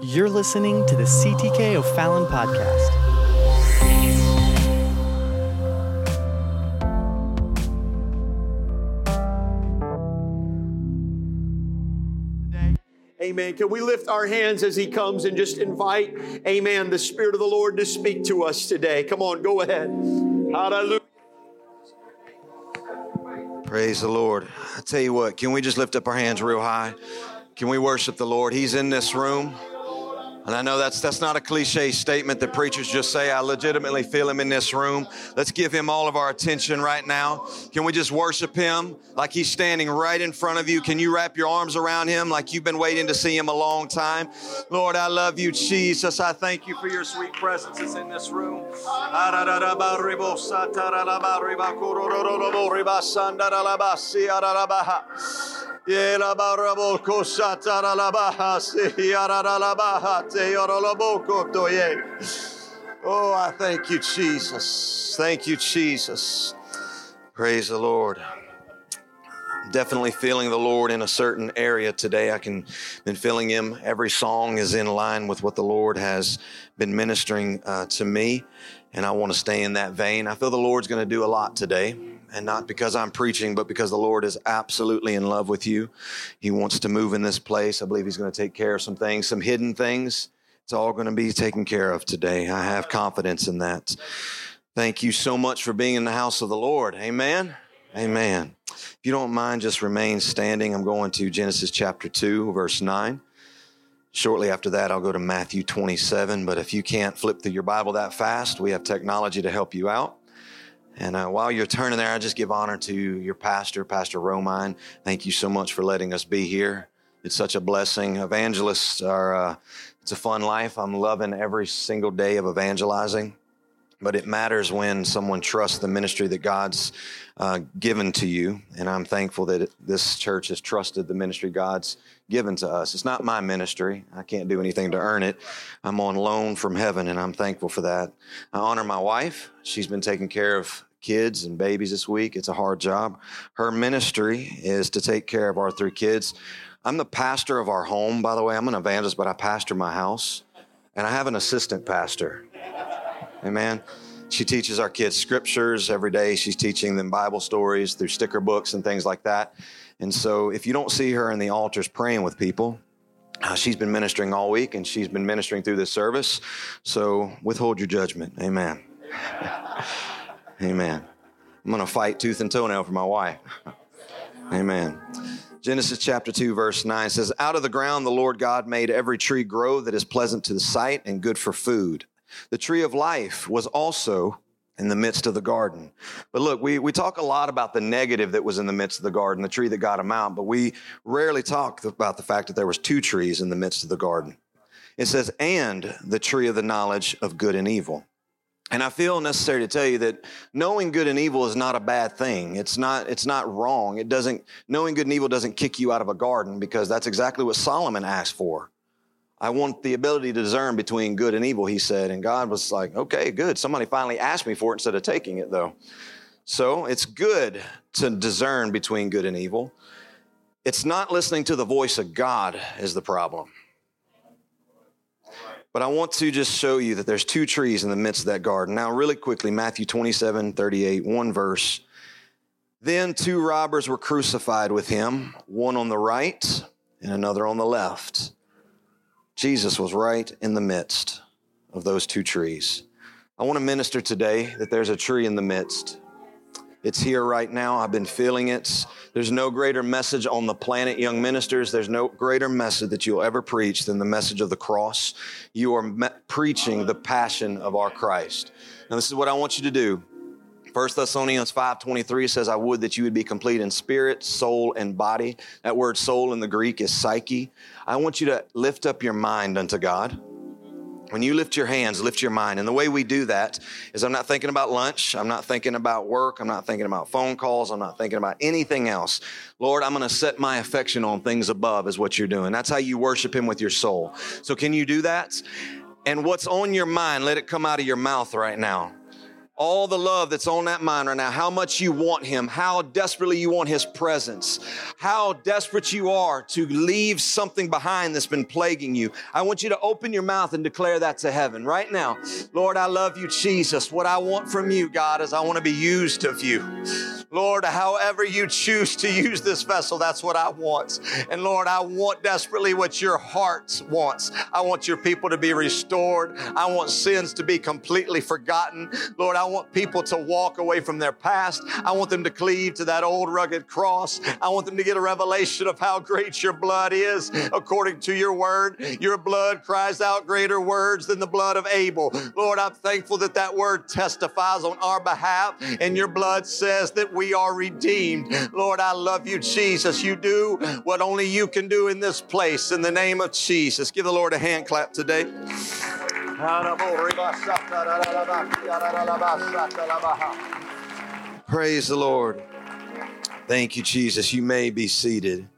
You're listening to the CTK O'Fallon podcast. Amen. Can we lift our hands as he comes and just invite, amen, the Spirit of the Lord to speak to us today? Come on, go ahead. Hallelujah. Praise the Lord. I tell you what, can we just lift up our hands real high? Can we worship the Lord? He's in this room. And I know that's that's not a cliche statement that preachers just say. I legitimately feel him in this room. Let's give him all of our attention right now. Can we just worship him like he's standing right in front of you? Can you wrap your arms around him like you've been waiting to see him a long time? Lord, I love you, Jesus. I thank you for your sweet presence in this room. Oh, I thank you, Jesus. Thank you, Jesus. Praise the Lord. Definitely feeling the Lord in a certain area today. I can been feeling Him. Every song is in line with what the Lord has been ministering uh, to me, and I want to stay in that vein. I feel the Lord's going to do a lot today and not because I'm preaching, but because the Lord is absolutely in love with you. He wants to move in this place. I believe He's going to take care of some things, some hidden things. It's all going to be taken care of today. I have confidence in that. Thank you so much for being in the house of the Lord. Amen. Amen. If you don't mind, just remain standing. I'm going to Genesis chapter 2, verse 9. Shortly after that, I'll go to Matthew 27. But if you can't flip through your Bible that fast, we have technology to help you out. And uh, while you're turning there, I just give honor to your pastor, Pastor Romine. Thank you so much for letting us be here. It's such a blessing. Evangelists are, uh, it's a fun life. I'm loving every single day of evangelizing. But it matters when someone trusts the ministry that God's uh, given to you. And I'm thankful that this church has trusted the ministry God's given to us. It's not my ministry. I can't do anything to earn it. I'm on loan from heaven, and I'm thankful for that. I honor my wife. She's been taking care of kids and babies this week. It's a hard job. Her ministry is to take care of our three kids. I'm the pastor of our home, by the way. I'm an evangelist, but I pastor my house. And I have an assistant pastor. Amen. She teaches our kids scriptures every day. She's teaching them Bible stories through sticker books and things like that. And so if you don't see her in the altars praying with people, uh, she's been ministering all week and she's been ministering through this service. So withhold your judgment. Amen. Amen. I'm going to fight tooth and toenail for my wife. Amen. Genesis chapter 2, verse 9 says, Out of the ground the Lord God made every tree grow that is pleasant to the sight and good for food. The tree of life was also in the midst of the garden. But look, we, we talk a lot about the negative that was in the midst of the garden, the tree that got him out, but we rarely talk about the fact that there was two trees in the midst of the garden. It says, and the tree of the knowledge of good and evil. And I feel necessary to tell you that knowing good and evil is not a bad thing. It's not, it's not wrong. It doesn't, knowing good and evil doesn't kick you out of a garden because that's exactly what Solomon asked for. I want the ability to discern between good and evil, he said. And God was like, okay, good. Somebody finally asked me for it instead of taking it, though. So it's good to discern between good and evil. It's not listening to the voice of God is the problem. But I want to just show you that there's two trees in the midst of that garden. Now, really quickly, Matthew 27, 38, one verse. Then two robbers were crucified with him, one on the right and another on the left. Jesus was right in the midst of those two trees. I want to minister today that there's a tree in the midst. It's here right now. I've been feeling it. There's no greater message on the planet, young ministers. There's no greater message that you'll ever preach than the message of the cross. You are me- preaching the passion of our Christ. Now, this is what I want you to do. 1 Thessalonians 5:23 says, I would that you would be complete in spirit, soul, and body. That word soul in the Greek is psyche. I want you to lift up your mind unto God. When you lift your hands, lift your mind. And the way we do that is I'm not thinking about lunch. I'm not thinking about work. I'm not thinking about phone calls. I'm not thinking about anything else. Lord, I'm going to set my affection on things above, is what you're doing. That's how you worship Him with your soul. So, can you do that? And what's on your mind, let it come out of your mouth right now. All the love that's on that mind right now, how much you want Him, how desperately you want His presence, how desperate you are to leave something behind that's been plaguing you. I want you to open your mouth and declare that to heaven right now. Lord, I love you, Jesus. What I want from you, God, is I want to be used of you. Lord, however you choose to use this vessel, that's what I want. And Lord, I want desperately what your heart wants. I want your people to be restored. I want sins to be completely forgotten. Lord, I want people to walk away from their past. I want them to cleave to that old rugged cross. I want them to get a revelation of how great your blood is according to your word. Your blood cries out greater words than the blood of Abel. Lord, I'm thankful that that word testifies on our behalf and your blood says that we are redeemed. Lord, I love you, Jesus. You do what only you can do in this place in the name of Jesus. Give the Lord a hand clap today. Praise the Lord. Thank you, Jesus. You may be seated.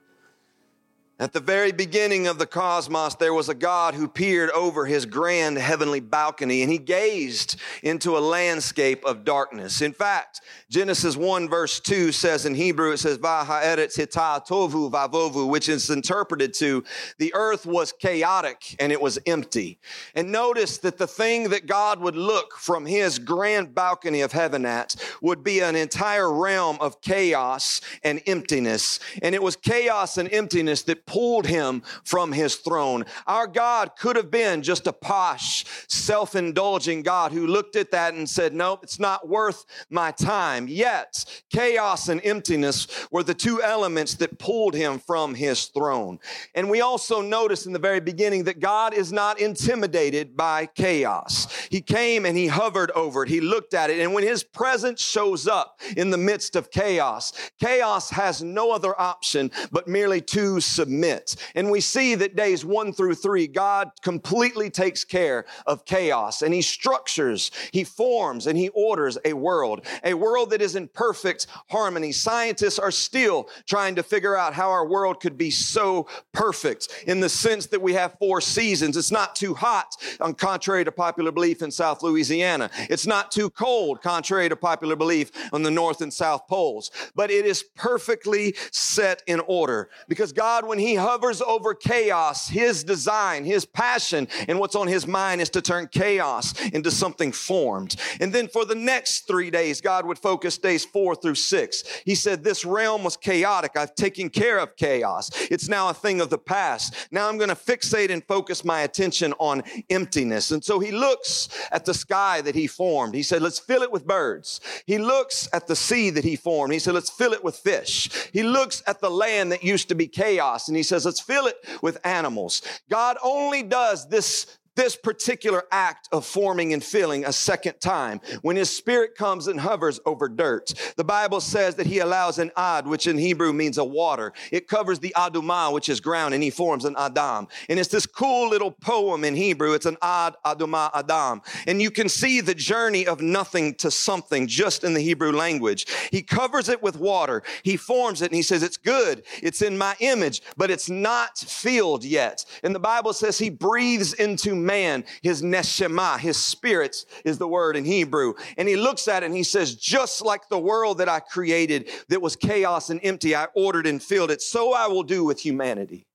At the very beginning of the cosmos, there was a God who peered over his grand heavenly balcony and he gazed into a landscape of darkness. In fact, Genesis 1 verse 2 says in Hebrew, it says, Vaha'eretz hita tovu vavovu, which is interpreted to, the earth was chaotic and it was empty. And notice that the thing that God would look from his grand balcony of heaven at would be an entire realm of chaos and emptiness. And it was chaos and emptiness that pulled him from his throne. Our God could have been just a posh, self indulging God who looked at that and said, Nope, it's not worth my time. Yet, chaos and emptiness were the two elements that pulled him from his throne. And we also notice in the very beginning that God is not intimidated by chaos. He came and he hovered over it, he looked at it, and when his presence shows up in the midst of chaos, chaos has no other option but merely to submit submit. And we see that days one through three, God completely takes care of chaos and He structures, He forms, and He orders a world, a world that is in perfect harmony. Scientists are still trying to figure out how our world could be so perfect in the sense that we have four seasons. It's not too hot, on contrary to popular belief in South Louisiana. It's not too cold, contrary to popular belief on the North and South poles. But it is perfectly set in order because God, when He hovers over chaos, his design, his passion, and what's on his mind is to turn chaos into something formed. And then for the next three days, God would focus days four through six. He said, This realm was chaotic. I've taken care of chaos. It's now a thing of the past. Now I'm going to fixate and focus my attention on emptiness. And so he looks at the sky that he formed. He said, Let's fill it with birds. He looks at the sea that he formed. He said, Let's fill it with fish. He looks at the land that used to be chaos and he says, let's fill it with animals. God only does this this particular act of forming and filling a second time when his spirit comes and hovers over dirt. The Bible says that he allows an ad, which in Hebrew means a water. It covers the aduma, which is ground, and he forms an adam. And it's this cool little poem in Hebrew. It's an ad, aduma, adam. And you can see the journey of nothing to something just in the Hebrew language. He covers it with water. He forms it and he says, it's good. It's in my image, but it's not filled yet. And the Bible says he breathes into man, his neshama, his spirits is the word in Hebrew. And he looks at it and he says, just like the world that I created that was chaos and empty, I ordered and filled it, so I will do with humanity.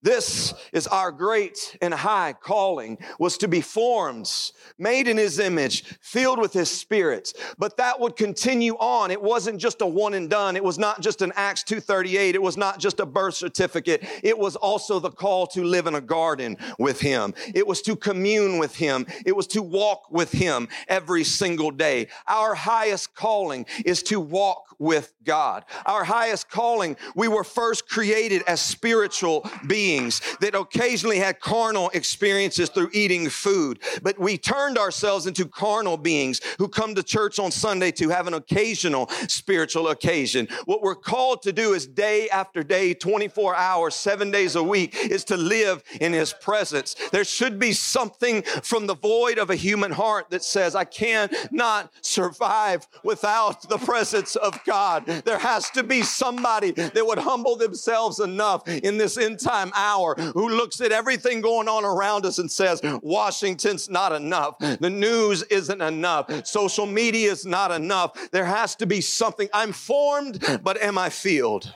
This is our great and high calling was to be formed, made in his image, filled with his spirit. But that would continue on. It wasn't just a one and done. It was not just an Acts 238. It was not just a birth certificate. It was also the call to live in a garden with him. It was to commune with him. It was to walk with him every single day. Our highest calling is to walk with God. Our highest calling, we were first created as spiritual beings beings that occasionally had carnal experiences through eating food, but we turned ourselves into carnal beings who come to church on Sunday to have an occasional spiritual occasion. What we're called to do is day after day, 24 hours, seven days a week, is to live in His presence. There should be something from the void of a human heart that says, I cannot survive without the presence of God. There has to be somebody that would humble themselves enough in this end time hour who looks at everything going on around us and says, Washington's not enough. The news isn't enough. Social media is not enough. There has to be something. I'm formed, but am I filled?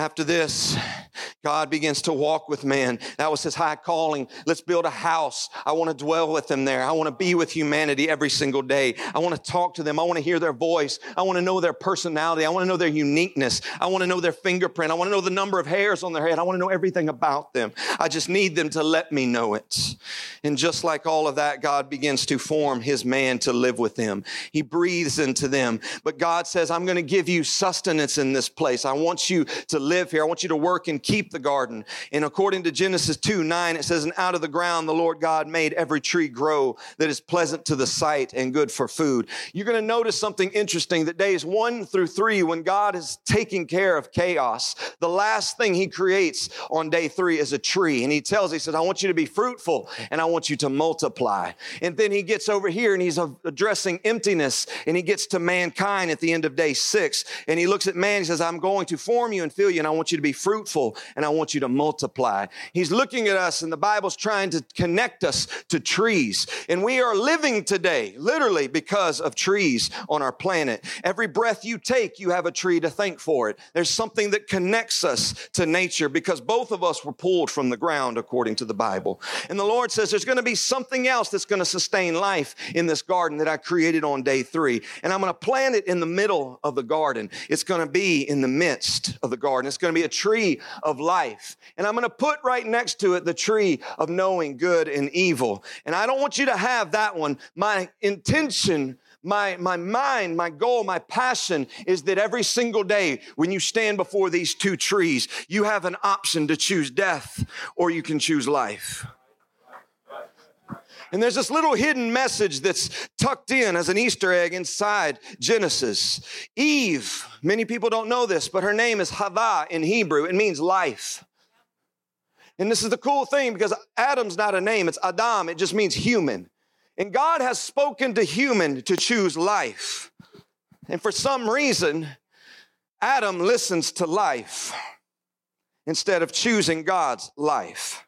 After this, God begins to walk with man. That was his high calling. Let's build a house. I want to dwell with them there. I want to be with humanity every single day. I want to talk to them. I want to hear their voice. I want to know their personality. I want to know their uniqueness. I want to know their fingerprint. I want to know the number of hairs on their head. I want to know everything about them. I just need them to let me know it. And just like all of that, God begins to form his man to live with them. He breathes into them. But God says, I'm going to give you sustenance in this place. I want you to live here. I want you to work and keep the garden. And according to Genesis 2 9, it says, And out of the ground the Lord God made every tree grow that is pleasant to the sight and good for food. You're going to notice something interesting that days one through three, when God is taking care of chaos, the last thing he creates on day three is a tree. And he tells, he says, I want you to be fruitful and I want you to multiply. And then he gets over here and he's addressing emptiness and he gets to mankind at the end of day six. And he looks at man, he says, I'm going to form you and fill you and I want you to be fruitful and I want you to multiply. He's looking at us and the Bible's trying to connect us to trees. And we are living today, literally because of trees on our planet. Every breath you take, you have a tree to thank for it. There's something that connects us to nature because both of us were pulled from the ground according to the Bible. And the Lord says there's going to be something else that's going to sustain life in this garden that I created on day three. And I'm going to plant it in the middle of the garden. It's going to be in the midst of the garden. It's going to be a tree of life. And I'm going to put right next to it the tree of knowing good and evil. And I don't want you to have that one. My intention my, my mind, my goal, my passion is that every single day when you stand before these two trees, you have an option to choose death or you can choose life. And there's this little hidden message that's tucked in as an Easter egg inside Genesis. Eve, many people don't know this, but her name is Hava in Hebrew. It means life. And this is the cool thing because Adam's not a name, it's Adam, it just means human. And God has spoken to human to choose life. And for some reason, Adam listens to life instead of choosing God's life.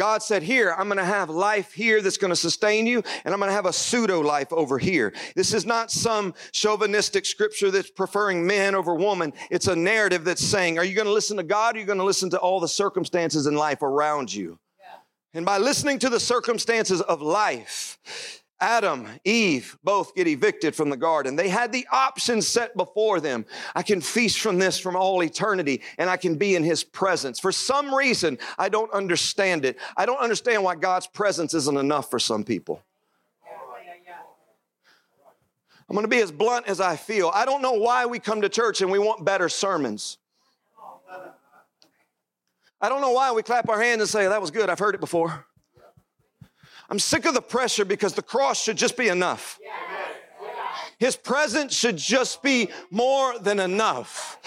God said, Here, I'm going to have life here that's going to sustain you, and I'm going to have a pseudo life over here. This is not some chauvinistic scripture that's preferring men over woman. It's a narrative that's saying, Are you going to listen to God? Or are you going to listen to all the circumstances in life around you? Yeah. And by listening to the circumstances of life, Adam, Eve, both get evicted from the garden. They had the option set before them. I can feast from this from all eternity and I can be in his presence. For some reason, I don't understand it. I don't understand why God's presence isn't enough for some people. I'm going to be as blunt as I feel. I don't know why we come to church and we want better sermons. I don't know why we clap our hands and say, that was good, I've heard it before. I'm sick of the pressure because the cross should just be enough. His presence should just be more than enough.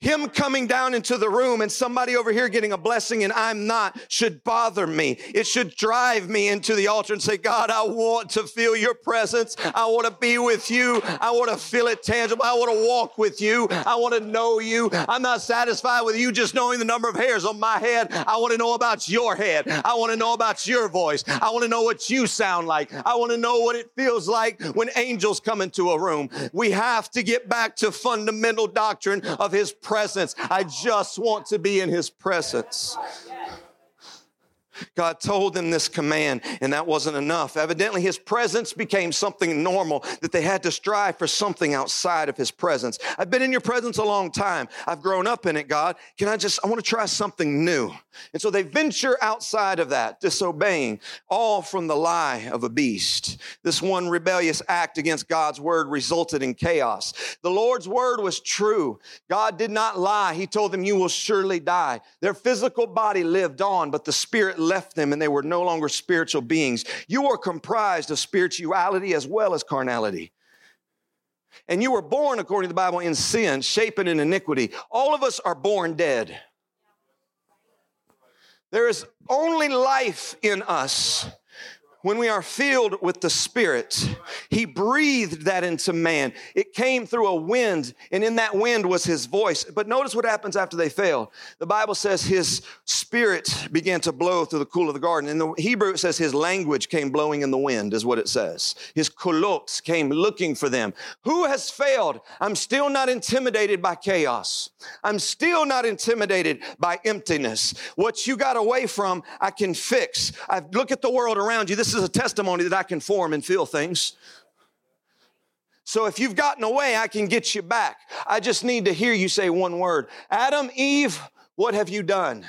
Him coming down into the room and somebody over here getting a blessing and I'm not should bother me. It should drive me into the altar and say, God, I want to feel your presence. I want to be with you. I want to feel it tangible. I want to walk with you. I want to know you. I'm not satisfied with you just knowing the number of hairs on my head. I want to know about your head. I want to know about your voice. I want to know what you sound like. I want to know what it feels like when angels come into a room. We have to get back to fundamental doctrine of his presence presence. I just want to be in his presence. God told them this command, and that wasn't enough. Evidently, his presence became something normal that they had to strive for something outside of his presence. I've been in your presence a long time. I've grown up in it, God. Can I just, I want to try something new. And so they venture outside of that, disobeying, all from the lie of a beast. This one rebellious act against God's word resulted in chaos. The Lord's word was true. God did not lie. He told them, You will surely die. Their physical body lived on, but the spirit left them and they were no longer spiritual beings. You are comprised of spirituality as well as carnality. And you were born, according to the Bible, in sin, shapen in iniquity. All of us are born dead. There is only life in us when we are filled with the Spirit, He breathed that into man. It came through a wind, and in that wind was His voice. But notice what happens after they fail. The Bible says His Spirit began to blow through the cool of the garden. In the Hebrew, it says His language came blowing in the wind, is what it says. His kolot came looking for them. Who has failed? I'm still not intimidated by chaos. I'm still not intimidated by emptiness. What you got away from, I can fix. I look at the world around you. This this is a testimony that I can form and feel things. So if you've gotten away, I can get you back. I just need to hear you say one word Adam, Eve, what have you done?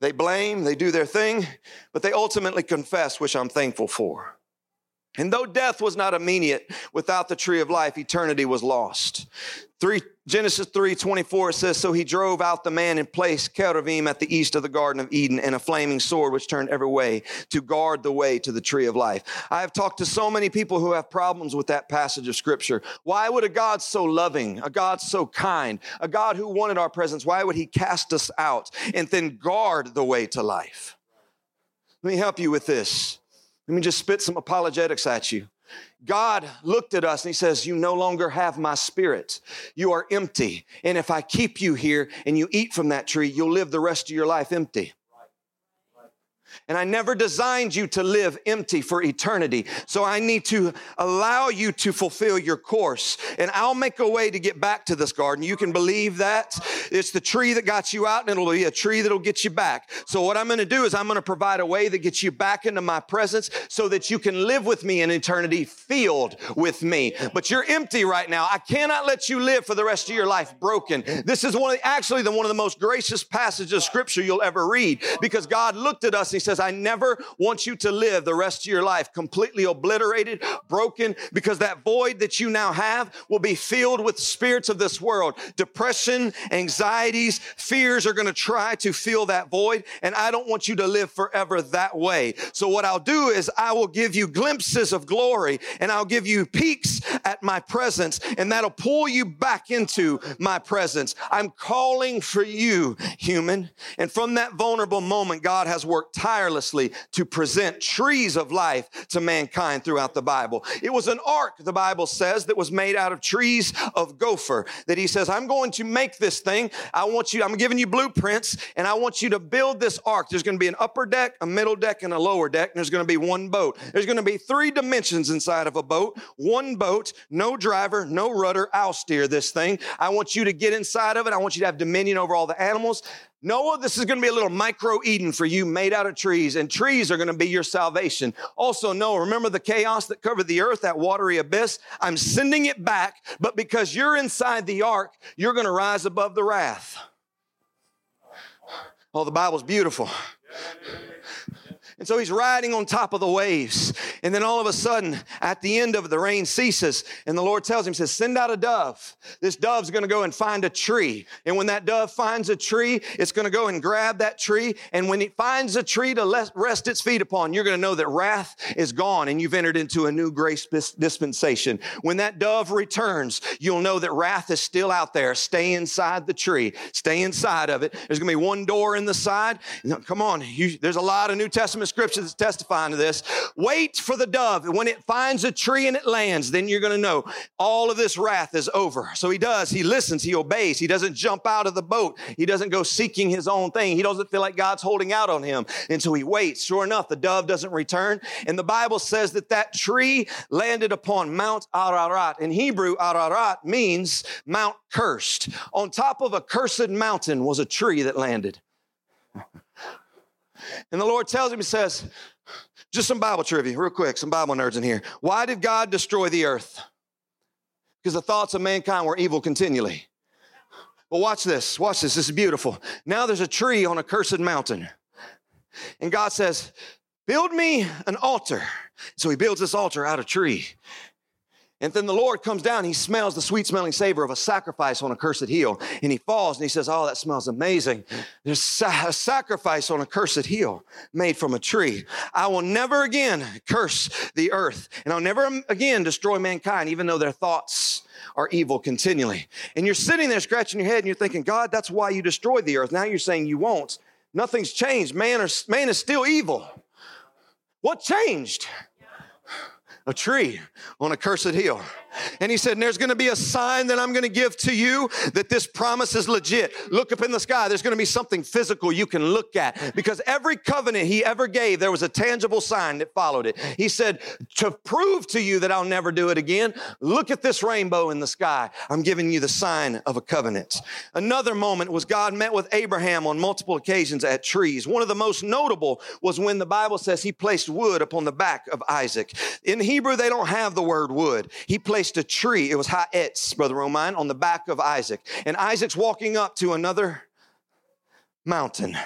They blame, they do their thing, but they ultimately confess, which I'm thankful for. And though death was not immediate, without the tree of life, eternity was lost. Three, Genesis 3 24 says, So he drove out the man and placed cherubim at the east of the Garden of Eden and a flaming sword which turned every way to guard the way to the tree of life. I have talked to so many people who have problems with that passage of scripture. Why would a God so loving, a God so kind, a God who wanted our presence, why would he cast us out and then guard the way to life? Let me help you with this. Let me just spit some apologetics at you. God looked at us and He says, You no longer have my spirit. You are empty. And if I keep you here and you eat from that tree, you'll live the rest of your life empty. And I never designed you to live empty for eternity. So I need to allow you to fulfill your course. And I'll make a way to get back to this garden. You can believe that. It's the tree that got you out, and it'll be a tree that'll get you back. So what I'm going to do is I'm going to provide a way that gets you back into my presence so that you can live with me in eternity, filled with me. But you're empty right now. I cannot let you live for the rest of your life broken. This is one of the, actually the one of the most gracious passages of scripture you'll ever read because God looked at us and he says, I never want you to live the rest of your life completely obliterated, broken, because that void that you now have will be filled with spirits of this world. Depression, anxieties, fears are going to try to fill that void. And I don't want you to live forever that way. So what I'll do is I will give you glimpses of glory and I'll give you peeks at my presence and that'll pull you back into my presence. I'm calling for you, human. And from that vulnerable moment, God has worked tirelessly to present trees of life to mankind throughout the Bible. It was an ark, the Bible says, that was made out of trees of gopher. That he says, I'm going to make this thing. I want you, I'm giving you blueprints, and I want you to build this ark. There's going to be an upper deck, a middle deck, and a lower deck, and there's going to be one boat. There's going to be three dimensions inside of a boat. One boat, no driver, no rudder. I'll steer this thing. I want you to get inside of it. I want you to have dominion over all the animals. Noah, this is going to be a little micro Eden for you made out of trees, and trees are going to be your salvation. Also, Noah, remember the chaos that covered the earth, that watery abyss? I'm sending it back, but because you're inside the ark, you're going to rise above the wrath. Oh, the Bible's beautiful. And so he's riding on top of the waves. And then all of a sudden, at the end of it, the rain ceases. And the Lord tells him, says, send out a dove. This dove's going to go and find a tree. And when that dove finds a tree, it's going to go and grab that tree. And when it finds a tree to rest its feet upon, you're going to know that wrath is gone and you've entered into a new grace dispensation. When that dove returns, you'll know that wrath is still out there. Stay inside the tree. Stay inside of it. There's going to be one door in the side. Come on. You, there's a lot of New Testament scripture that's testifying to this. Wait for the dove. When it finds a tree and it lands, then you're going to know all of this wrath is over. So he does. He listens. He obeys. He doesn't jump out of the boat. He doesn't go seeking his own thing. He doesn't feel like God's holding out on him. And so he waits. Sure enough, the dove doesn't return. And the Bible says that that tree landed upon Mount Ararat. In Hebrew, Ararat means Mount cursed. On top of a cursed mountain was a tree that landed. And the Lord tells him, He says, just some Bible trivia, real quick, some Bible nerds in here. Why did God destroy the earth? Because the thoughts of mankind were evil continually. Well, watch this. Watch this. This is beautiful. Now there's a tree on a cursed mountain. And God says, Build me an altar. So he builds this altar out of tree. And then the Lord comes down, he smells the sweet smelling savor of a sacrifice on a cursed hill. And he falls and he says, Oh, that smells amazing. There's a sacrifice on a cursed hill made from a tree. I will never again curse the earth, and I'll never again destroy mankind, even though their thoughts are evil continually. And you're sitting there scratching your head and you're thinking, God, that's why you destroyed the earth. Now you're saying you won't. Nothing's changed. Man, are, man is still evil. What changed? A tree on a cursed hill. And he said, and there's going to be a sign that I'm going to give to you that this promise is legit. Look up in the sky. There's going to be something physical you can look at because every covenant he ever gave, there was a tangible sign that followed it. He said, to prove to you that I'll never do it again, look at this rainbow in the sky. I'm giving you the sign of a covenant. Another moment was God met with Abraham on multiple occasions at trees. One of the most notable was when the Bible says he placed wood upon the back of Isaac. In Hebrew, they don't have the word wood. He placed a tree. It was Ha'etz, Brother Romine, on the back of Isaac. And Isaac's walking up to another mountain.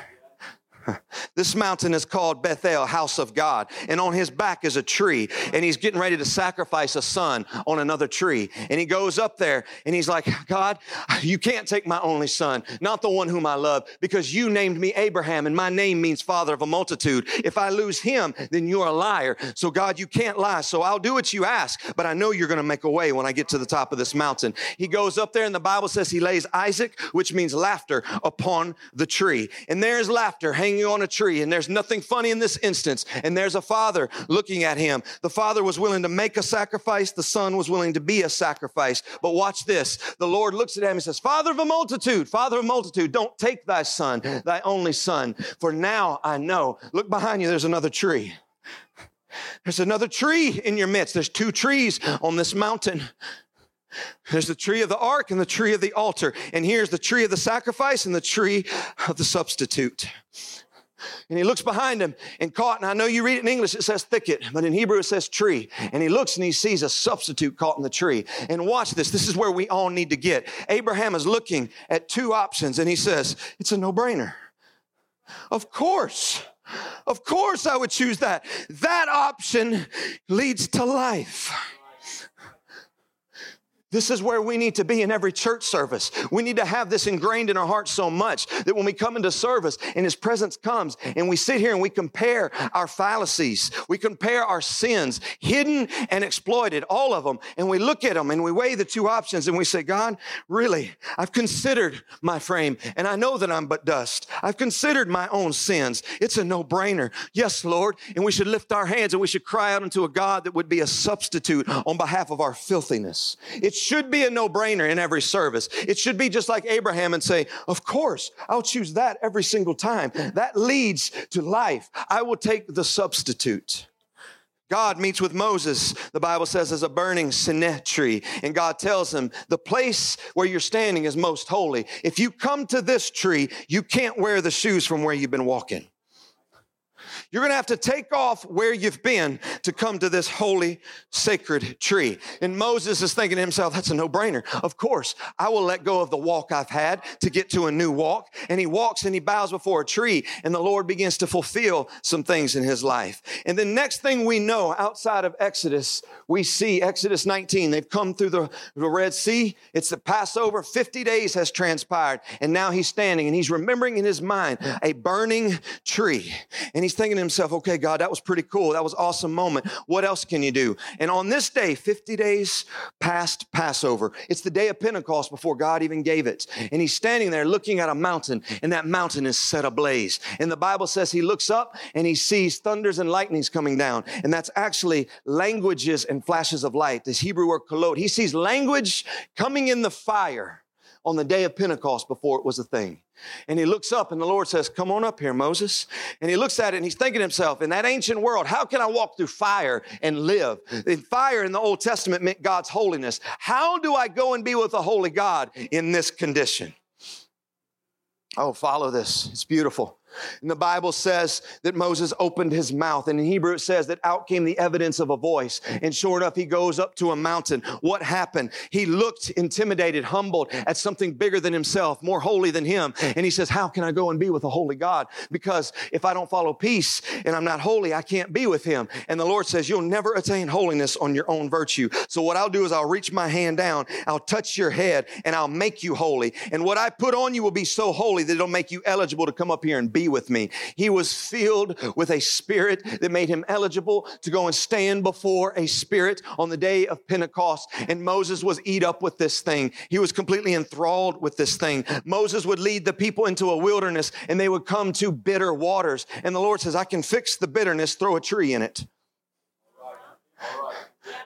This mountain is called Bethel, house of God. And on his back is a tree. And he's getting ready to sacrifice a son on another tree. And he goes up there and he's like, God, you can't take my only son, not the one whom I love, because you named me Abraham and my name means father of a multitude. If I lose him, then you're a liar. So God, you can't lie. So I'll do what you ask, but I know you're going to make a way when I get to the top of this mountain. He goes up there and the Bible says he lays Isaac, which means laughter, upon the tree. And there's laughter hanging hanging on a tree, and there's nothing funny in this instance. And there's a father looking at him. The father was willing to make a sacrifice, the son was willing to be a sacrifice. But watch this the Lord looks at him and says, Father of a multitude, Father of a multitude, don't take thy son, thy only son, for now I know. Look behind you, there's another tree. There's another tree in your midst. There's two trees on this mountain. There's the tree of the ark and the tree of the altar. And here's the tree of the sacrifice and the tree of the substitute. And he looks behind him and caught, and I know you read it in English, it says thicket, but in Hebrew it says tree. And he looks and he sees a substitute caught in the tree. And watch this, this is where we all need to get. Abraham is looking at two options and he says, It's a no brainer. Of course. Of course, I would choose that. That option leads to life. This is where we need to be in every church service. We need to have this ingrained in our hearts so much that when we come into service and His presence comes and we sit here and we compare our fallacies, we compare our sins, hidden and exploited, all of them, and we look at them and we weigh the two options and we say, God, really, I've considered my frame and I know that I'm but dust. I've considered my own sins. It's a no brainer. Yes, Lord. And we should lift our hands and we should cry out unto a God that would be a substitute on behalf of our filthiness. It's should be a no brainer in every service. It should be just like Abraham and say, Of course, I'll choose that every single time. That leads to life. I will take the substitute. God meets with Moses, the Bible says, as a burning seneh tree. And God tells him, the place where you're standing is most holy. If you come to this tree, you can't wear the shoes from where you've been walking. You're going to have to take off where you've been to come to this holy, sacred tree. And Moses is thinking to himself, that's a no brainer. Of course, I will let go of the walk I've had to get to a new walk. And he walks and he bows before a tree, and the Lord begins to fulfill some things in his life. And the next thing we know outside of Exodus, we see Exodus 19. They've come through the, the Red Sea. It's the Passover. 50 days has transpired. And now he's standing and he's remembering in his mind a burning tree. And he's thinking himself, okay, God, that was pretty cool. That was awesome moment. What else can you do? And on this day, 50 days past Passover, it's the day of Pentecost before God even gave it. And he's standing there looking at a mountain, and that mountain is set ablaze. And the Bible says he looks up and he sees thunders and lightnings coming down. And that's actually languages and flashes of light. This Hebrew word kolot. He sees language coming in the fire on the day of Pentecost before it was a thing. And he looks up and the Lord says, Come on up here, Moses. And he looks at it and he's thinking to himself, in that ancient world, how can I walk through fire and live? And fire in the Old Testament meant God's holiness. How do I go and be with the holy God in this condition? Oh, follow this. It's beautiful. And the Bible says that Moses opened his mouth. And in Hebrew, it says that out came the evidence of a voice. And sure enough, he goes up to a mountain. What happened? He looked intimidated, humbled at something bigger than himself, more holy than him. And he says, How can I go and be with a holy God? Because if I don't follow peace and I'm not holy, I can't be with him. And the Lord says, You'll never attain holiness on your own virtue. So what I'll do is I'll reach my hand down, I'll touch your head, and I'll make you holy. And what I put on you will be so holy that it'll make you eligible to come up here and be be with me. He was filled with a spirit that made him eligible to go and stand before a spirit on the day of Pentecost. And Moses was eat up with this thing. He was completely enthralled with this thing. Moses would lead the people into a wilderness and they would come to bitter waters. And the Lord says, I can fix the bitterness, throw a tree in it.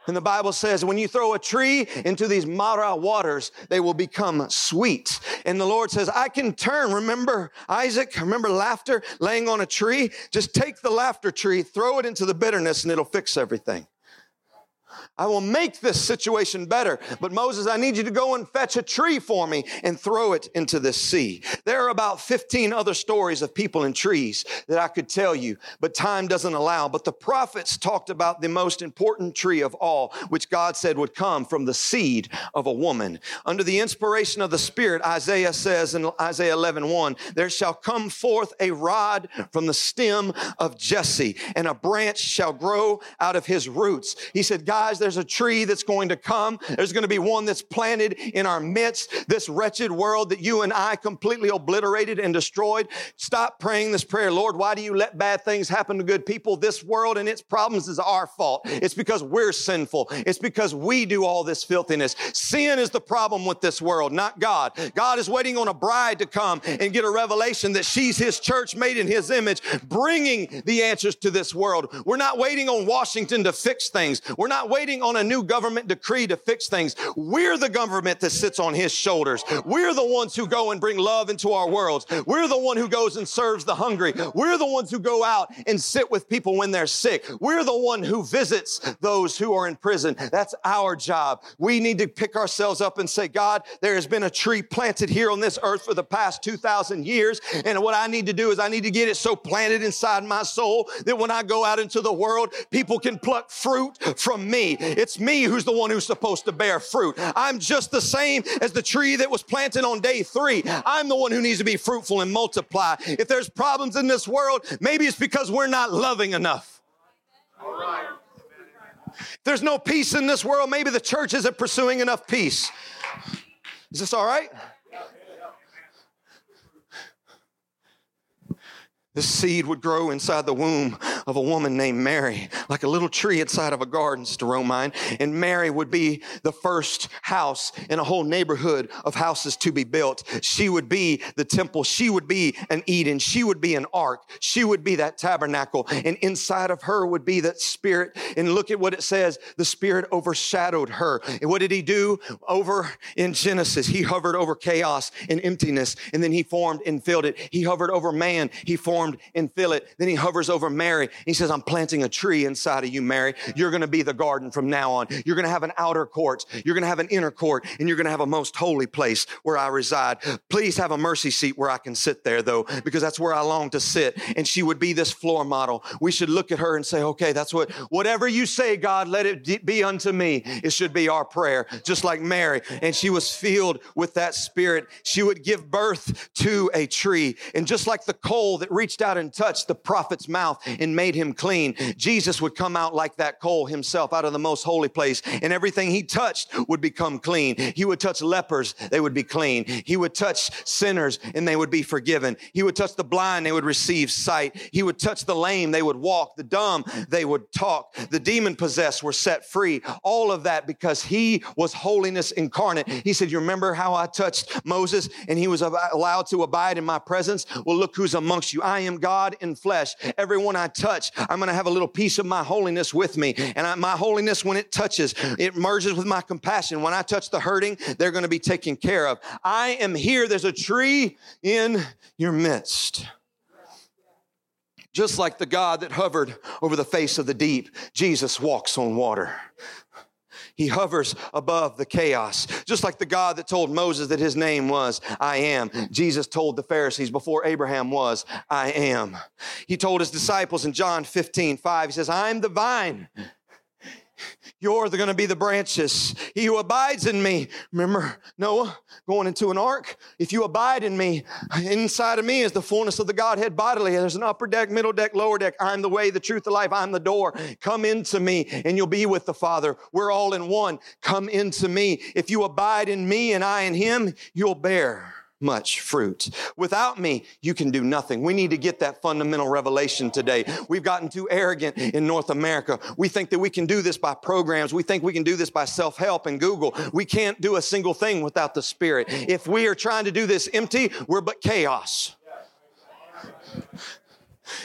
And the Bible says when you throw a tree into these Marah waters, they will become sweet. And the Lord says, I can turn. Remember Isaac? Remember laughter laying on a tree? Just take the laughter tree, throw it into the bitterness, and it'll fix everything. I will make this situation better. But Moses, I need you to go and fetch a tree for me and throw it into this sea. There are about 15 other stories of people and trees that I could tell you, but time doesn't allow. But the prophets talked about the most important tree of all, which God said would come from the seed of a woman. Under the inspiration of the Spirit, Isaiah says in Isaiah 11, 1, there shall come forth a rod from the stem of Jesse, and a branch shall grow out of his roots. He said, guys, there's a tree that's going to come. There's going to be one that's planted in our midst. This wretched world that you and I completely obliterated and destroyed. Stop praying this prayer. Lord, why do you let bad things happen to good people? This world and its problems is our fault. It's because we're sinful. It's because we do all this filthiness. Sin is the problem with this world, not God. God is waiting on a bride to come and get a revelation that she's his church made in his image, bringing the answers to this world. We're not waiting on Washington to fix things. We're not waiting waiting on a new government decree to fix things. We're the government that sits on his shoulders. We're the ones who go and bring love into our worlds. We're the one who goes and serves the hungry. We're the ones who go out and sit with people when they're sick. We're the one who visits those who are in prison. That's our job. We need to pick ourselves up and say, God, there has been a tree planted here on this earth for the past 2,000 years. And what I need to do is I need to get it so planted inside my soul that when I go out into the world, people can pluck fruit from me. It's me who's the one who's supposed to bear fruit. I'm just the same as the tree that was planted on day three. I'm the one who needs to be fruitful and multiply. If there's problems in this world, maybe it's because we're not loving enough. There's no peace in this world, maybe the church isn't pursuing enough peace. Is this all right? This seed would grow inside the womb of a woman named Mary, like a little tree inside of a garden, Stromine. And Mary would be the first house in a whole neighborhood of houses to be built. She would be the temple. She would be an Eden. She would be an ark. She would be that tabernacle. And inside of her would be that spirit. And look at what it says. The spirit overshadowed her. And what did he do over in Genesis? He hovered over chaos and emptiness. And then he formed and filled it. He hovered over man. He formed formed and fill it. Then he hovers over Mary. He says, I'm planting a tree inside of you, Mary. You're going to be the garden from now on. You're going to have an outer court. You're going to have an inner court and you're going to have a most holy place where I reside. Please have a mercy seat where I can sit there though, because that's where I long to sit. And she would be this floor model. We should look at her and say, okay, that's what, whatever you say, God, let it be unto me. It should be our prayer, just like Mary. And she was filled with that spirit. She would give birth to a tree. And just like the coal that reached reached out and touched the prophet's mouth and made him clean. Jesus would come out like that coal himself out of the most holy place, and everything he touched would become clean. He would touch lepers, they would be clean. He would touch sinners, and they would be forgiven. He would touch the blind, they would receive sight. He would touch the lame, they would walk. The dumb, they would talk. The demon possessed were set free. All of that because he was holiness incarnate. He said, You remember how I touched Moses and he was allowed to abide in my presence? Well, look who's amongst you. I am God in flesh. Everyone I touch, I'm going to have a little piece of my holiness with me. And I, my holiness, when it touches, it merges with my compassion. When I touch the hurting, they're going to be taken care of. I am here. There's a tree in your midst. Just like the God that hovered over the face of the deep, Jesus walks on water. He hovers above the chaos. Just like the God that told Moses that his name was I am. Jesus told the Pharisees before Abraham was I am. He told his disciples in John 15, 5, he says, I'm the vine. You're going to be the branches. He who abides in me. Remember Noah going into an ark? If you abide in me, inside of me is the fullness of the Godhead bodily. There's an upper deck, middle deck, lower deck. I'm the way, the truth, the life. I'm the door. Come into me and you'll be with the Father. We're all in one. Come into me. If you abide in me and I in him, you'll bear much fruit. Without me, you can do nothing. We need to get that fundamental revelation today. We've gotten too arrogant in North America. We think that we can do this by programs. We think we can do this by self help and Google. We can't do a single thing without the Spirit. If we are trying to do this empty, we're but chaos.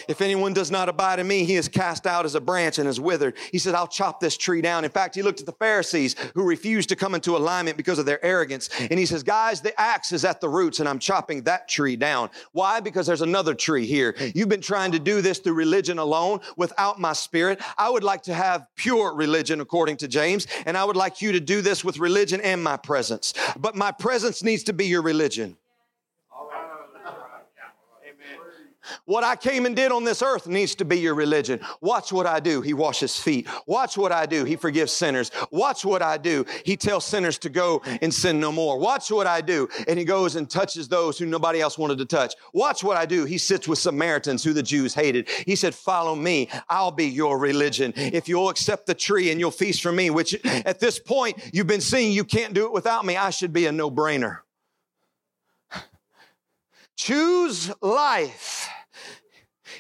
If anyone does not abide in me, he is cast out as a branch and is withered. He said, I'll chop this tree down. In fact, he looked at the Pharisees who refused to come into alignment because of their arrogance. And he says, Guys, the axe is at the roots and I'm chopping that tree down. Why? Because there's another tree here. You've been trying to do this through religion alone without my spirit. I would like to have pure religion according to James, and I would like you to do this with religion and my presence. But my presence needs to be your religion. What I came and did on this earth needs to be your religion. Watch what I do. He washes feet. Watch what I do. He forgives sinners. Watch what I do. He tells sinners to go and sin no more. Watch what I do. And he goes and touches those who nobody else wanted to touch. Watch what I do. He sits with Samaritans who the Jews hated. He said, Follow me. I'll be your religion. If you'll accept the tree and you'll feast from me, which at this point you've been seeing you can't do it without me, I should be a no brainer. Choose life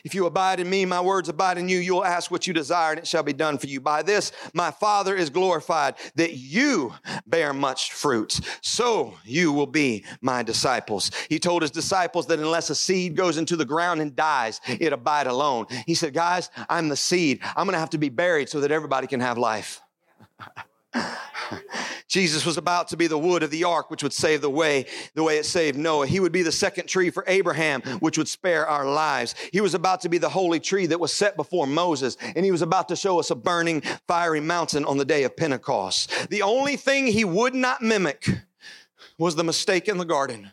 if you abide in me, my words abide in you, you'll ask what you desire and it shall be done for you. By this, my Father is glorified that you bear much fruit. So you will be my disciples. He told his disciples that unless a seed goes into the ground and dies, it abide alone. He said, guys, I'm the seed. I'm going to have to be buried so that everybody can have life. Jesus was about to be the wood of the ark, which would save the way, the way it saved Noah. He would be the second tree for Abraham, which would spare our lives. He was about to be the holy tree that was set before Moses, and he was about to show us a burning, fiery mountain on the day of Pentecost. The only thing he would not mimic was the mistake in the garden.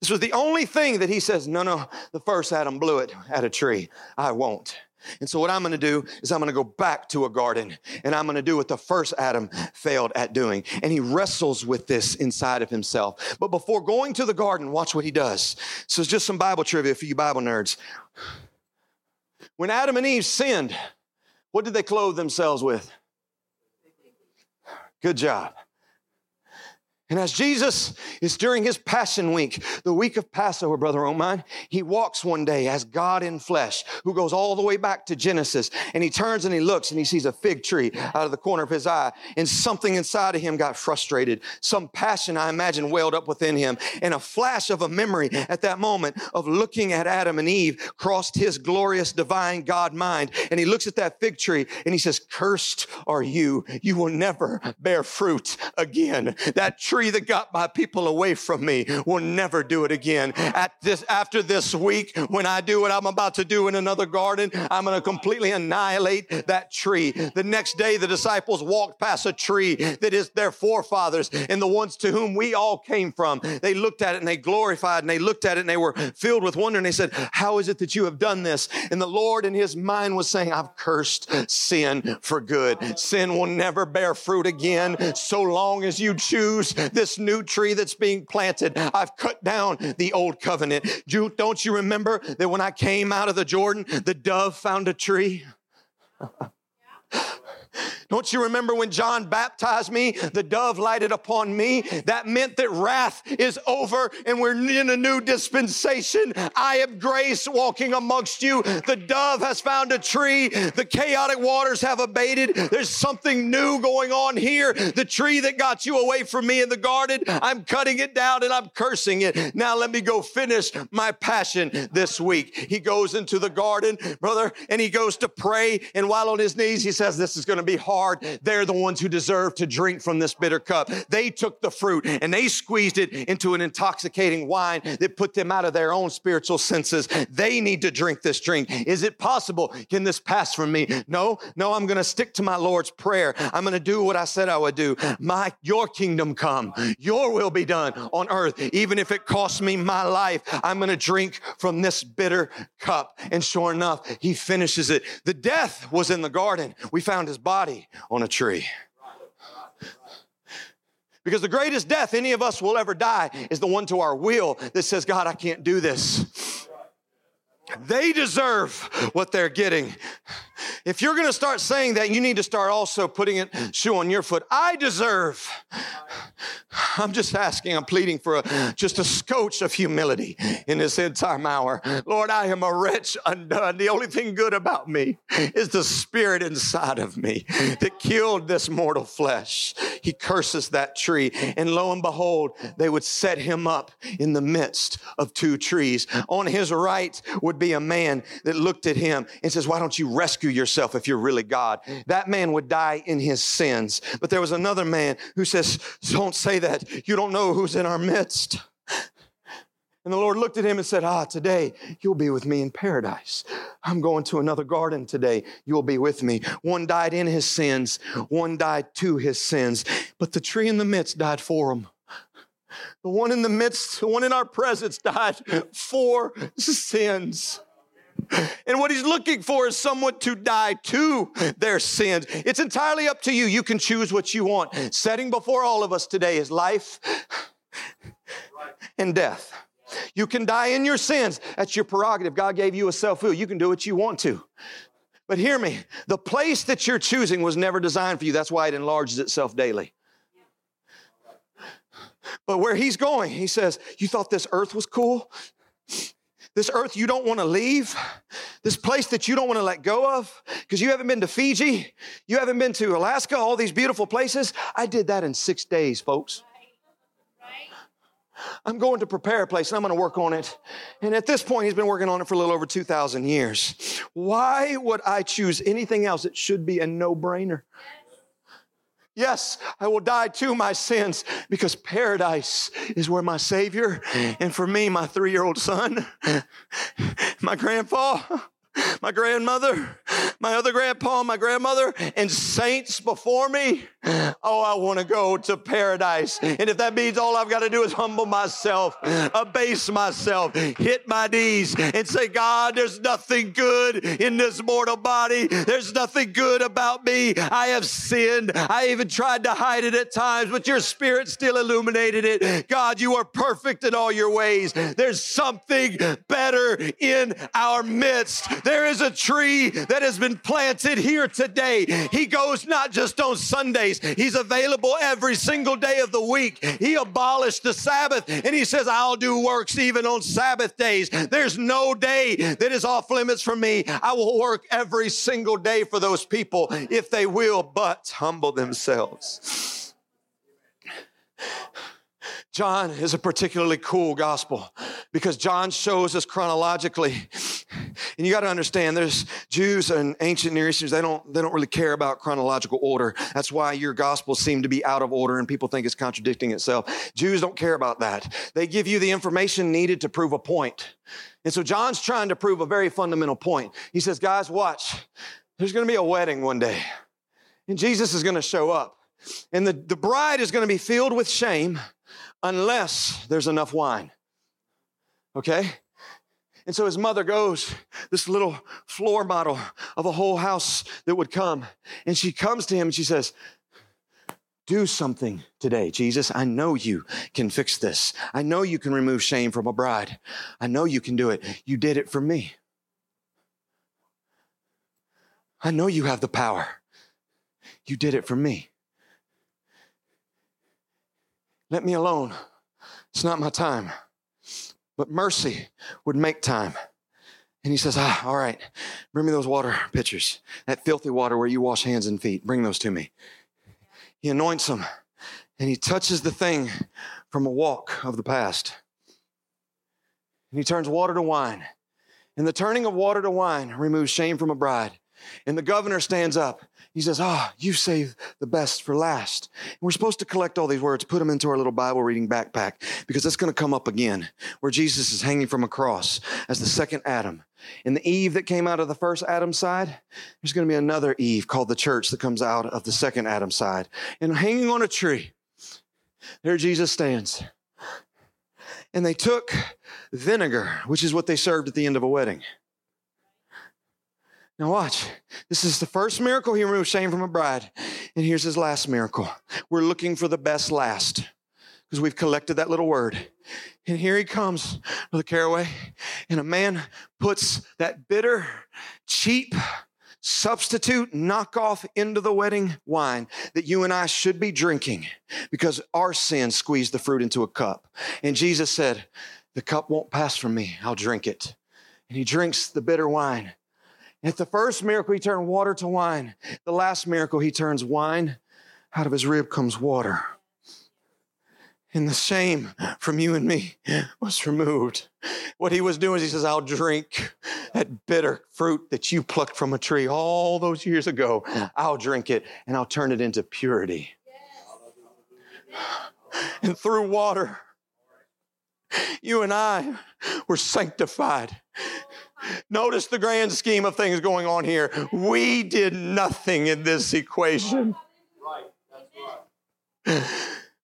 This was the only thing that he says, no, no, the first Adam blew it at a tree. I won't. And so, what I'm going to do is I'm going to go back to a garden and I'm going to do what the first Adam failed at doing. And he wrestles with this inside of himself. But before going to the garden, watch what he does. So, it's just some Bible trivia for you Bible nerds. When Adam and Eve sinned, what did they clothe themselves with? Good job. And as Jesus is during his Passion Week, the week of Passover, Brother Oman, he walks one day as God in flesh, who goes all the way back to Genesis. And he turns and he looks and he sees a fig tree out of the corner of his eye. And something inside of him got frustrated. Some passion, I imagine, welled up within him. And a flash of a memory at that moment of looking at Adam and Eve crossed his glorious divine God mind. And he looks at that fig tree and he says, Cursed are you. You will never bear fruit again. That tree tree that got my people away from me will never do it again. At this, after this week, when I do what I'm about to do in another garden, I'm going to completely annihilate that tree. The next day, the disciples walked past a tree that is their forefathers and the ones to whom we all came from. They looked at it and they glorified and they looked at it and they were filled with wonder and they said, How is it that you have done this? And the Lord in his mind was saying, I've cursed sin for good. Sin will never bear fruit again so long as you choose this new tree that's being planted. I've cut down the old covenant. Don't you remember that when I came out of the Jordan, the dove found a tree? Don't you remember when John baptized me? The dove lighted upon me. That meant that wrath is over and we're in a new dispensation. I am grace walking amongst you. The dove has found a tree. The chaotic waters have abated. There's something new going on here. The tree that got you away from me in the garden, I'm cutting it down and I'm cursing it. Now let me go finish my passion this week. He goes into the garden, brother, and he goes to pray. And while on his knees, he says, This is going to be hard hard, they're the ones who deserve to drink from this bitter cup. They took the fruit and they squeezed it into an intoxicating wine that put them out of their own spiritual senses. They need to drink this drink. Is it possible? Can this pass from me? No, no, I'm going to stick to my Lord's prayer. I'm going to do what I said I would do. My, your kingdom come, your will be done on earth. Even if it costs me my life, I'm going to drink from this bitter cup. And sure enough, he finishes it. The death was in the garden. We found his body on a tree. Because the greatest death any of us will ever die is the one to our will that says, God, I can't do this. They deserve what they're getting. If you're going to start saying that, you need to start also putting a shoe on your foot. I deserve I'm just asking, I'm pleading for a, just a scotch of humility in this end time hour. Lord, I am a wretch undone. The only thing good about me is the spirit inside of me that killed this mortal flesh. He curses that tree, and lo and behold, they would set him up in the midst of two trees. On his right would be a man that looked at him and says, Why don't you rescue yourself if you're really God? That man would die in his sins. But there was another man who says, Don't say that. You don't know who's in our midst. And the Lord looked at him and said, Ah, today you'll be with me in paradise. I'm going to another garden today. You'll be with me. One died in his sins, one died to his sins. But the tree in the midst died for him. The one in the midst, the one in our presence died for sins. And what he's looking for is someone to die to their sins. It's entirely up to you. You can choose what you want. Setting before all of us today is life and death. You can die in your sins. That's your prerogative. God gave you a self will. You can do what you want to. But hear me the place that you're choosing was never designed for you. That's why it enlarges itself daily. But where he's going, he says, You thought this earth was cool? This earth you don't want to leave? This place that you don't want to let go of? Because you haven't been to Fiji, you haven't been to Alaska, all these beautiful places? I did that in six days, folks. I'm going to prepare a place and I'm going to work on it. And at this point, he's been working on it for a little over 2,000 years. Why would I choose anything else? It should be a no brainer. Yes, I will die to my sins because paradise is where my Savior and for me, my three year old son, my grandpa, my grandmother, my other grandpa, my grandmother, and saints before me. Oh, I want to go to paradise. And if that means all I've got to do is humble myself, abase myself, hit my knees, and say, God, there's nothing good in this mortal body. There's nothing good about me. I have sinned. I even tried to hide it at times, but your spirit still illuminated it. God, you are perfect in all your ways. There's something better in our midst. There is a tree that has been planted here today. He goes not just on Sundays, He's available every single day of the week. He abolished the Sabbath and He says, I'll do works even on Sabbath days. There's no day that is off limits for me. I will work every single day for those people if they will but humble themselves. John is a particularly cool gospel because John shows us chronologically. And you got to understand, there's Jews and ancient Near Easterns, they don't, they don't really care about chronological order. That's why your gospels seem to be out of order and people think it's contradicting itself. Jews don't care about that. They give you the information needed to prove a point. And so John's trying to prove a very fundamental point. He says, guys, watch. There's going to be a wedding one day, and Jesus is going to show up. And the, the bride is going to be filled with shame unless there's enough wine. Okay? And so his mother goes, this little floor model of a whole house that would come. And she comes to him and she says, Do something today, Jesus. I know you can fix this. I know you can remove shame from a bride. I know you can do it. You did it for me. I know you have the power. You did it for me. Let me alone. It's not my time. But mercy would make time. And he says, Ah, all right, bring me those water pitchers, that filthy water where you wash hands and feet. Bring those to me. He anoints them and he touches the thing from a walk of the past. And he turns water to wine. And the turning of water to wine removes shame from a bride. And the governor stands up he says, Ah, oh, you saved the best for last. And we're supposed to collect all these words, put them into our little Bible reading backpack, because it's going to come up again, where Jesus is hanging from a cross as the second Adam. And the Eve that came out of the first Adam side, there's going to be another Eve called the church that comes out of the second Adam side. And hanging on a tree, there Jesus stands. And they took vinegar, which is what they served at the end of a wedding. Now, watch. This is the first miracle he removed shame from a bride. And here's his last miracle. We're looking for the best last because we've collected that little word. And here he comes, with Brother Caraway, and a man puts that bitter, cheap substitute, knockoff into the wedding wine that you and I should be drinking because our sin squeezed the fruit into a cup. And Jesus said, The cup won't pass from me, I'll drink it. And he drinks the bitter wine. At the first miracle, he turned water to wine. The last miracle, he turns wine. Out of his rib comes water. And the shame from you and me was removed. What he was doing is he says, I'll drink that bitter fruit that you plucked from a tree all those years ago. I'll drink it and I'll turn it into purity. And through water, you and I were sanctified. Notice the grand scheme of things going on here. We did nothing in this equation. Right. Right. Right.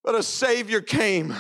But a Savior came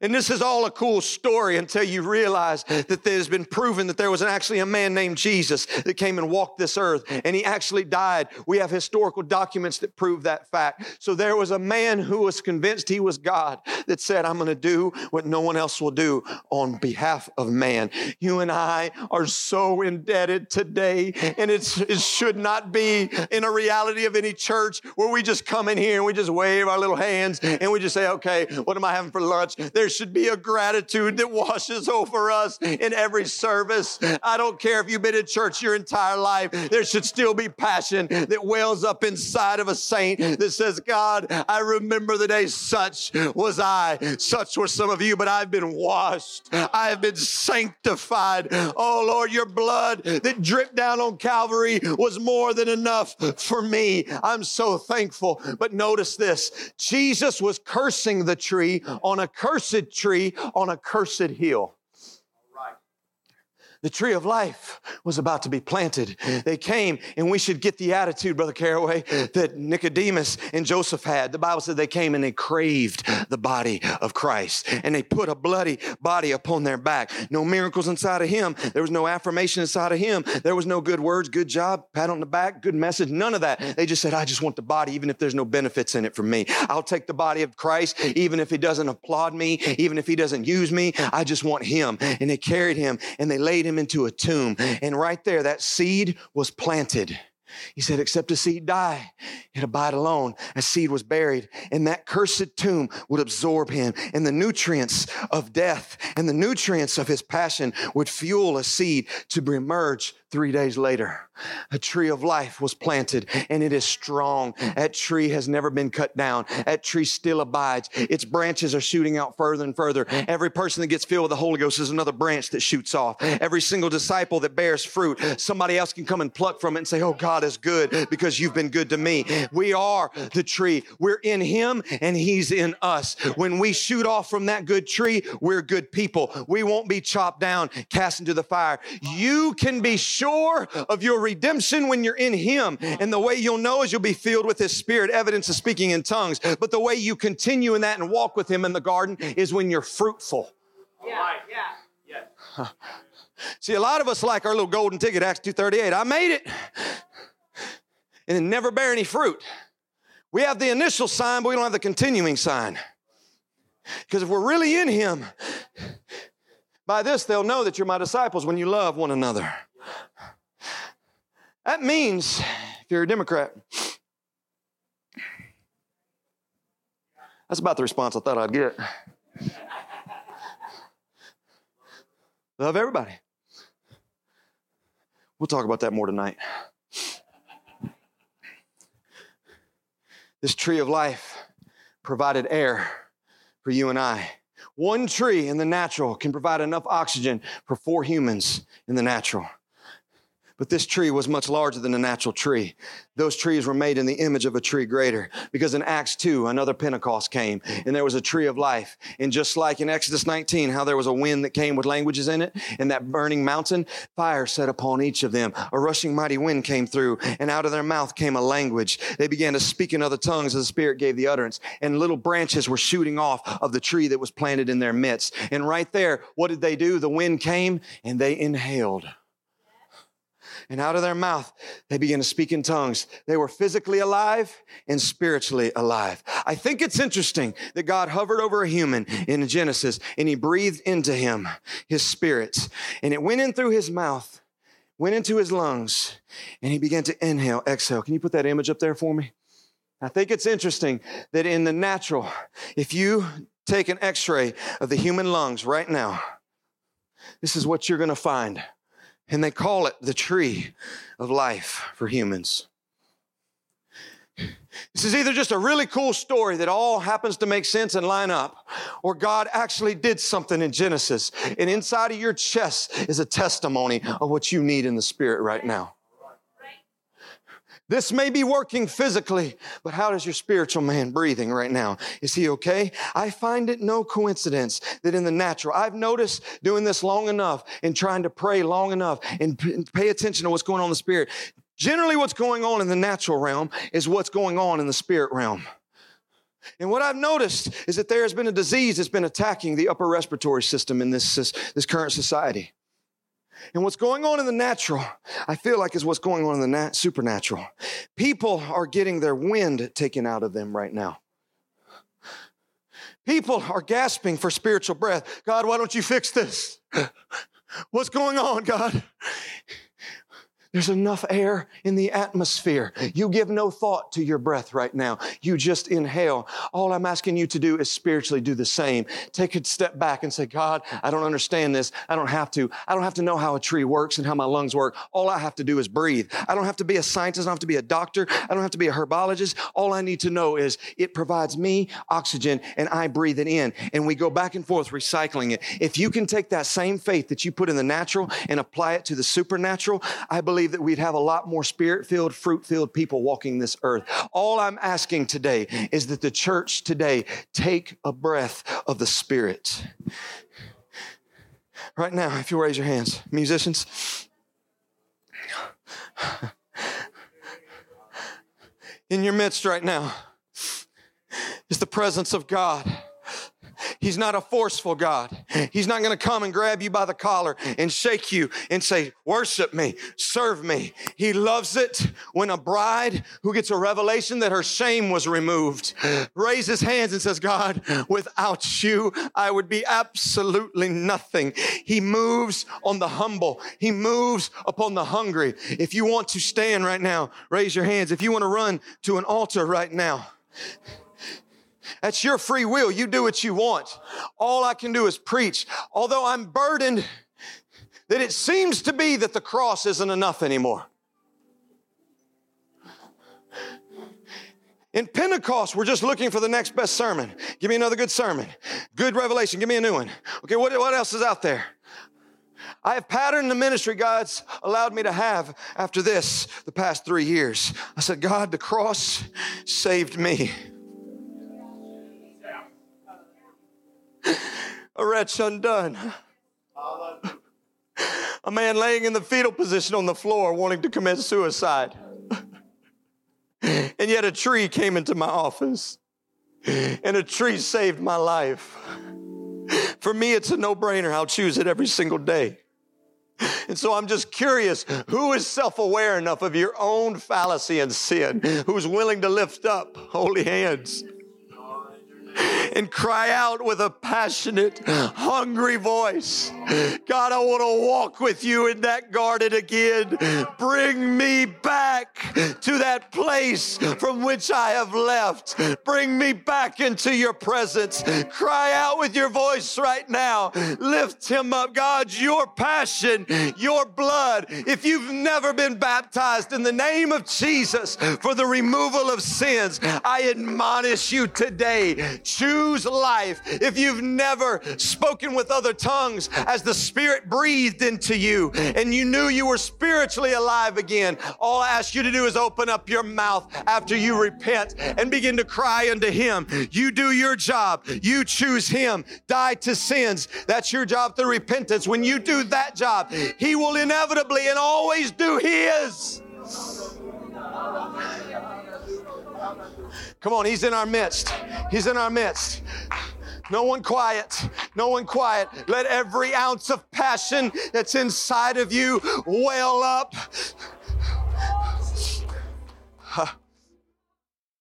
and this is all a cool story until you realize that there's been proven that there was actually a man named Jesus that came and walked this earth and he actually died. We have historical documents that prove that fact. So there was a man who was convinced he was God that said, I'm going to do what no one else will do on behalf of man. You and I are so indebted today, and it should not be in a reality of any church where we just come in here and we just wave our little hands and we just say, okay, what am I having for lunch? There should be a gratitude that washes over us in every service. I don't care if you've been in church your entire life, there should still be passion that wells up inside of a saint that says, God, I remember the day such was I, such were some of you, but I've been washed, I have been sanctified. Oh Lord, your blood that dripped down on Calvary was more than enough for me. I'm so thankful. But notice this Jesus was cursing the tree on a cursed tree on a cursed hill. The tree of life was about to be planted. They came, and we should get the attitude, Brother Caraway, that Nicodemus and Joseph had. The Bible said they came and they craved the body of Christ, and they put a bloody body upon their back. No miracles inside of him. There was no affirmation inside of him. There was no good words, good job, pat on the back, good message, none of that. They just said, I just want the body, even if there's no benefits in it for me. I'll take the body of Christ, even if he doesn't applaud me, even if he doesn't use me. I just want him. And they carried him and they laid him into a tomb. And right there, that seed was planted. He said, except a seed die, it abide alone. A seed was buried, and that cursed tomb would absorb him, and the nutrients of death and the nutrients of his passion would fuel a seed to emerge three days later. A tree of life was planted and it is strong. That tree has never been cut down. That tree still abides. Its branches are shooting out further and further. Every person that gets filled with the Holy Ghost is another branch that shoots off. Every single disciple that bears fruit, somebody else can come and pluck from it and say, Oh, God is good because you've been good to me. We are the tree. We're in Him and He's in us. When we shoot off from that good tree, we're good people. We won't be chopped down, cast into the fire. You can be sure of your redemption when you're in Him. And the way you'll know is you'll be filled with His Spirit, evidence of speaking in tongues. But the way you continue in that and walk with Him in the garden is when you're fruitful. Yeah, yeah. See, a lot of us like our little golden ticket, Acts 2.38. I made it. And it never bear any fruit. We have the initial sign, but we don't have the continuing sign. Because if we're really in Him, by this they'll know that you're my disciples when you love one another. That means, if you're a Democrat, that's about the response I thought I'd get. Love everybody. We'll talk about that more tonight. This tree of life provided air for you and I. One tree in the natural can provide enough oxygen for four humans in the natural. But this tree was much larger than a natural tree. Those trees were made in the image of a tree greater. Because in Acts 2, another Pentecost came and there was a tree of life. And just like in Exodus 19, how there was a wind that came with languages in it, and that burning mountain, fire set upon each of them. A rushing mighty wind came through, and out of their mouth came a language. They began to speak in other tongues as the Spirit gave the utterance. And little branches were shooting off of the tree that was planted in their midst. And right there, what did they do? The wind came and they inhaled and out of their mouth they began to speak in tongues. They were physically alive and spiritually alive. I think it's interesting that God hovered over a human in Genesis and he breathed into him his spirit and it went in through his mouth went into his lungs and he began to inhale, exhale. Can you put that image up there for me? I think it's interesting that in the natural, if you take an x ray of the human lungs right now, this is what you're going to find. And they call it the tree of life for humans. This is either just a really cool story that all happens to make sense and line up, or God actually did something in Genesis. And inside of your chest is a testimony of what you need in the spirit right now. This may be working physically, but how is your spiritual man breathing right now? Is he okay? I find it no coincidence that in the natural, I've noticed doing this long enough and trying to pray long enough and pay attention to what's going on in the spirit. Generally, what's going on in the natural realm is what's going on in the spirit realm. And what I've noticed is that there has been a disease that's been attacking the upper respiratory system in this, this, this current society. And what's going on in the natural, I feel like is what's going on in the nat- supernatural. People are getting their wind taken out of them right now. People are gasping for spiritual breath. God, why don't you fix this? What's going on, God? There's enough air in the atmosphere. You give no thought to your breath right now. You just inhale. All I'm asking you to do is spiritually do the same. Take a step back and say, God, I don't understand this. I don't have to. I don't have to know how a tree works and how my lungs work. All I have to do is breathe. I don't have to be a scientist. I don't have to be a doctor. I don't have to be a herbologist. All I need to know is it provides me oxygen and I breathe it in. And we go back and forth recycling it. If you can take that same faith that you put in the natural and apply it to the supernatural, I believe believe that we'd have a lot more spirit filled, fruit filled people walking this earth. All I'm asking today is that the church today take a breath of the Spirit. Right now, if you raise your hands, musicians. In your midst right now is the presence of God. He's not a forceful God. He's not going to come and grab you by the collar and shake you and say, worship me, serve me. He loves it when a bride who gets a revelation that her shame was removed raises hands and says, God, without you, I would be absolutely nothing. He moves on the humble. He moves upon the hungry. If you want to stand right now, raise your hands. If you want to run to an altar right now, that's your free will. You do what you want. All I can do is preach. Although I'm burdened that it seems to be that the cross isn't enough anymore. In Pentecost, we're just looking for the next best sermon. Give me another good sermon. Good revelation. Give me a new one. Okay, what, what else is out there? I have patterned the ministry God's allowed me to have after this the past three years. I said, God, the cross saved me. A wretch undone. A man laying in the fetal position on the floor wanting to commit suicide. And yet a tree came into my office, and a tree saved my life. For me, it's a no brainer. I'll choose it every single day. And so I'm just curious who is self aware enough of your own fallacy and sin, who's willing to lift up holy hands? And cry out with a passionate, hungry voice God, I want to walk with you in that garden again. Bring me back to that place from which I have left. Bring me back into your presence. Cry out with your voice right now. Lift him up. God, your passion, your blood. If you've never been baptized in the name of Jesus for the removal of sins, I admonish you today. Choose life. If you've never spoken with other tongues as the Spirit breathed into you and you knew you were spiritually alive again, all I ask you to do is open up your mouth after you repent and begin to cry unto Him. You do your job. You choose Him. Die to sins. That's your job through repentance. When you do that job, He will inevitably and always do His. Come on, he's in our midst. He's in our midst. No one quiet. No one quiet. Let every ounce of passion that's inside of you well up. Huh.